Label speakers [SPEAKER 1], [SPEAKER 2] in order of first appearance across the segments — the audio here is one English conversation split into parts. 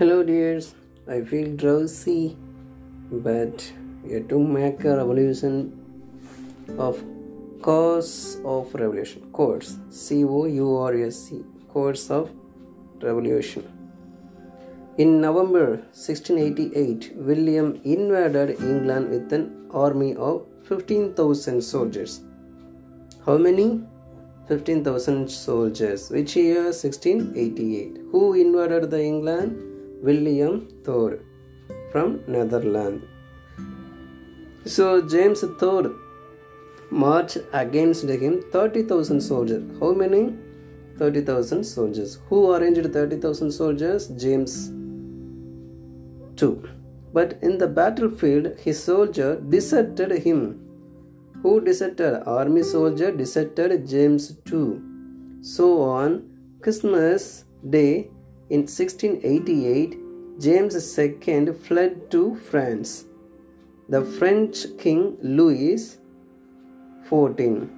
[SPEAKER 1] Hello, dears. I feel drowsy, but yet to make a revolution of course of revolution. Course C O U R S C. Course of revolution. In November 1688, William invaded England with an army of 15,000 soldiers. How many? 15,000 soldiers. Which year? 1688. Who invaded the England? William III from Netherlands. So James III marched against him 30,000 soldiers. How many? 30,000 soldiers. Who arranged 30,000 soldiers? James II. But in the battlefield, his soldier deserted him. Who deserted? Army soldier deserted James II. So on Christmas Day in 1688, James II fled to France. The French King Louis XIV.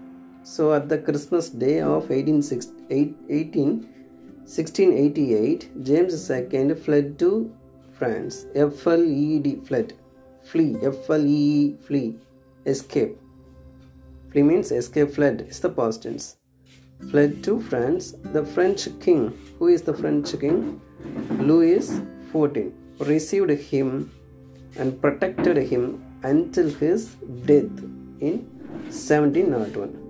[SPEAKER 1] So at the Christmas Day of 18, 1688, James II fled to France. F L E D fled. Flee. F L E flee. Escape. Flee means escape, fled. It's the past tense. Fled to France. The French king. Who is the French king? Louis XIV. Received him and protected him until his death in 1701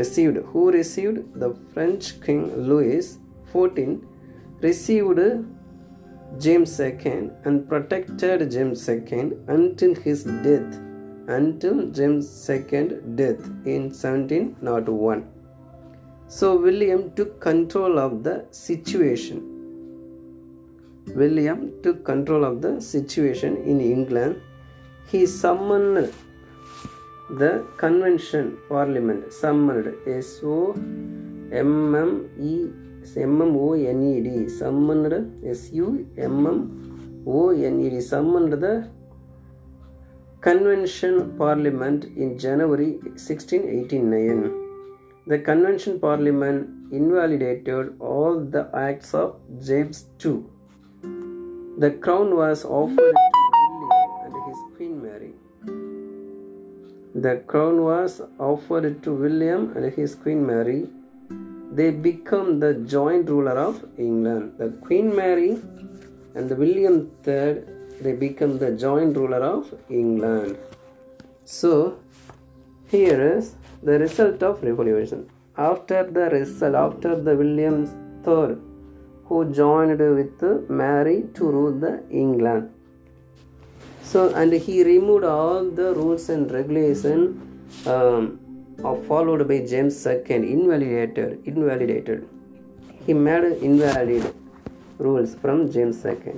[SPEAKER 1] received who received the french king louis XIV received james ii and protected james ii until his death until james ii death in 1701 so william took control of the situation. William took control of the situation in england. He summoned the convention parliament summoned s o m m e m m o n e d summoned s u m m o n e d summoned the convention parliament in january 1689 the convention parliament invalidated all the acts of james ii the crown was offered to william and his queen mary the crown was offered to William and his Queen Mary. They become the joint ruler of England. The Queen Mary and the William III, they become the joint ruler of England. So, here is the result of revolution. After the result, after the William III, who joined with Mary to rule the England. So, and he removed all the rules and regulation um, followed by James II, invalidated, invalidated. He made invalid rules from James II.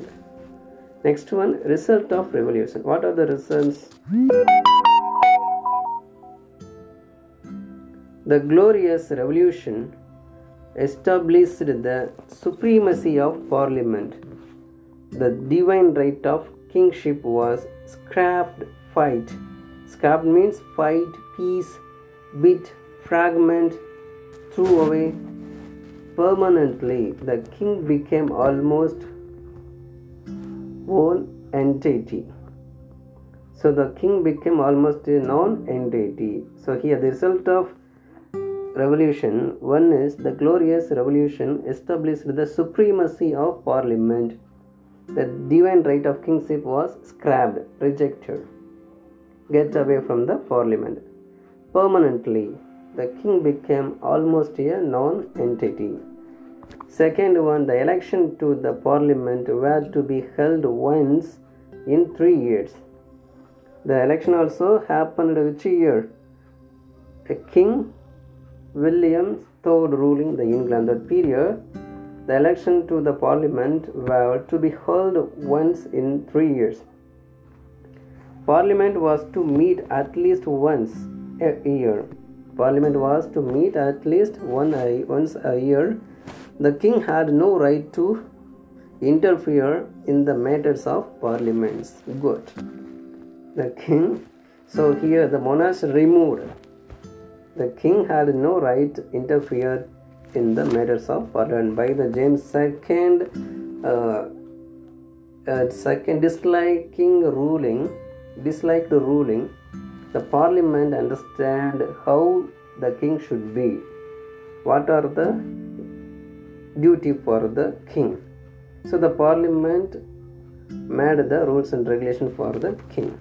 [SPEAKER 1] Next one, result of revolution. What are the results? The glorious revolution established the supremacy of parliament. The divine right of kingship was scrapped fight. Scrapped means fight piece bit fragment threw away permanently. The king became almost one entity. So the king became almost a non-entity. So here the result of revolution one is the glorious revolution established the supremacy of parliament the divine right of kingship was scrapped, rejected. Get away from the parliament. Permanently, the king became almost a non entity. Second one, the election to the parliament were to be held once in three years. The election also happened which year? A king William third ruling the England that period the election to the parliament were to be held once in three years. Parliament was to meet at least once a year. Parliament was to meet at least one once a year. The king had no right to interfere in the matters of parliaments. Good. The king, so here the monarch removed. The king had no right to interfere in the matters of parliament by the James II uh, uh, second, disliking ruling, disliked ruling, the parliament understand how the king should be. What are the duty for the king? So the parliament made the rules and regulation for the king.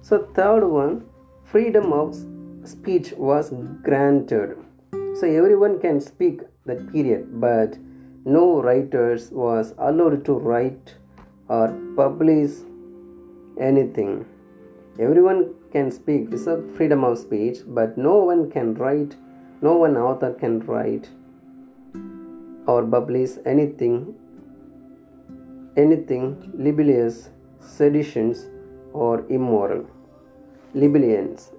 [SPEAKER 1] So third one, freedom of speech was granted. So everyone can speak that period, but no writers was allowed to write or publish anything. Everyone can speak. It's a freedom of speech, but no one can write. No one author can write or publish anything anything libellous, seditions, or immoral. Libellions.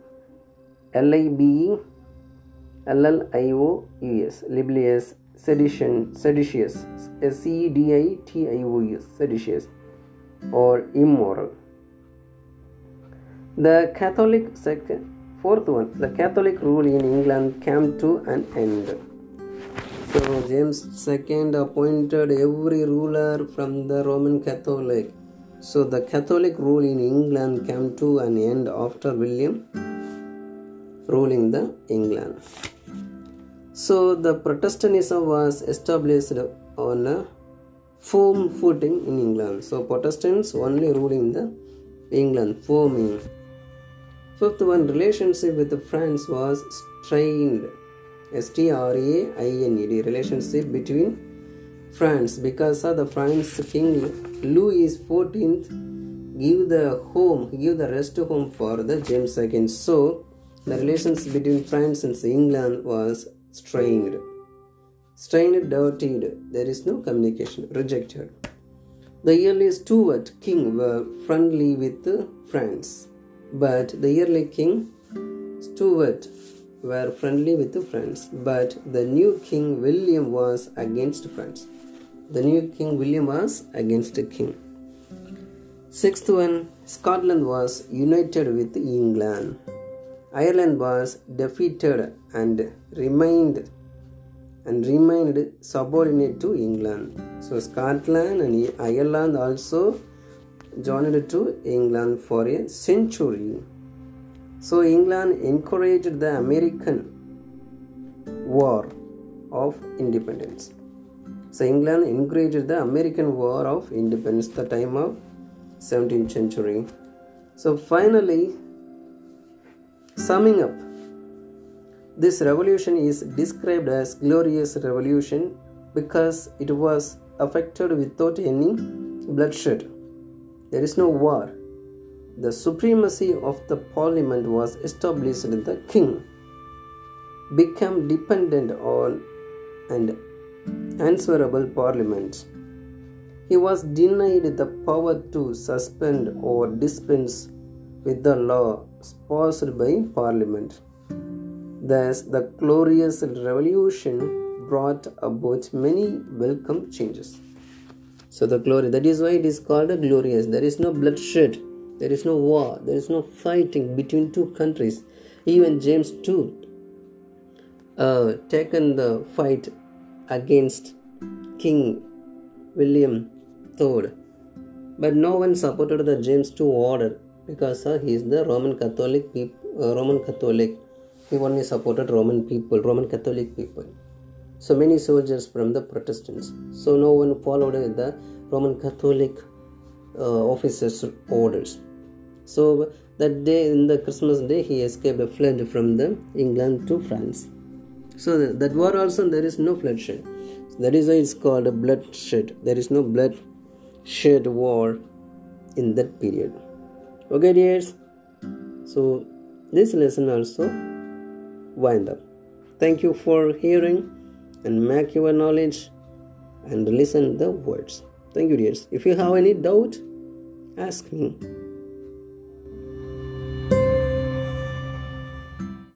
[SPEAKER 1] L I B E L L I O U S. Libellous, sedition, seditious. S E D I T I O U S. Seditious or immoral. The Catholic second, fourth one, the Catholic rule in England came to an end. So James II appointed every ruler from the Roman Catholic. So the Catholic rule in England came to an end after William ruling the England. So the Protestantism was established on a firm footing in England. So Protestants only ruling the England, forming. Fifth one, relationship with France was strained S-T-R-A-I-N-E-D relationship between France because of the France King Louis XIV give the home give the rest home for the James II. So the relations between France and England was strained. Strained, dirtied. There is no communication. Rejected. The early Stuart king were friendly with France, but the early king Stuart were friendly with France, but the new King William was against France. The new King William was against the king. Sixth one, Scotland was united with England. Ireland was defeated and remained and remained subordinate to England. So Scotland and Ireland also joined to England for a century. So England encouraged the American War of Independence. So England encouraged the American War of Independence, the time of 17th century. So finally, summing up, this revolution is described as glorious revolution because it was effected without any bloodshed. There is no war. The supremacy of the parliament was established. The king became dependent on an answerable parliament he was denied the power to suspend or dispense with the law passed by parliament thus the glorious revolution brought about many welcome changes so the glory that is why it is called a glorious there is no bloodshed there is no war, there is no fighting between two countries. Even James II uh, taken the fight against King William III. But no one supported the James II order because uh, he is the Roman Catholic uh, Roman Catholic. He only supported Roman people, Roman Catholic people. So many soldiers from the Protestants. So no one followed the Roman Catholic uh, officers' orders. So that day, in the Christmas day, he escaped, fled from the England to France. So that war also there is no bloodshed. That is why it's called a bloodshed. There is no bloodshed war in that period. Okay, dears. So this lesson also wind up. Thank you for hearing and make your knowledge and listen the words. Thank you, dears. If you have any doubt, ask me.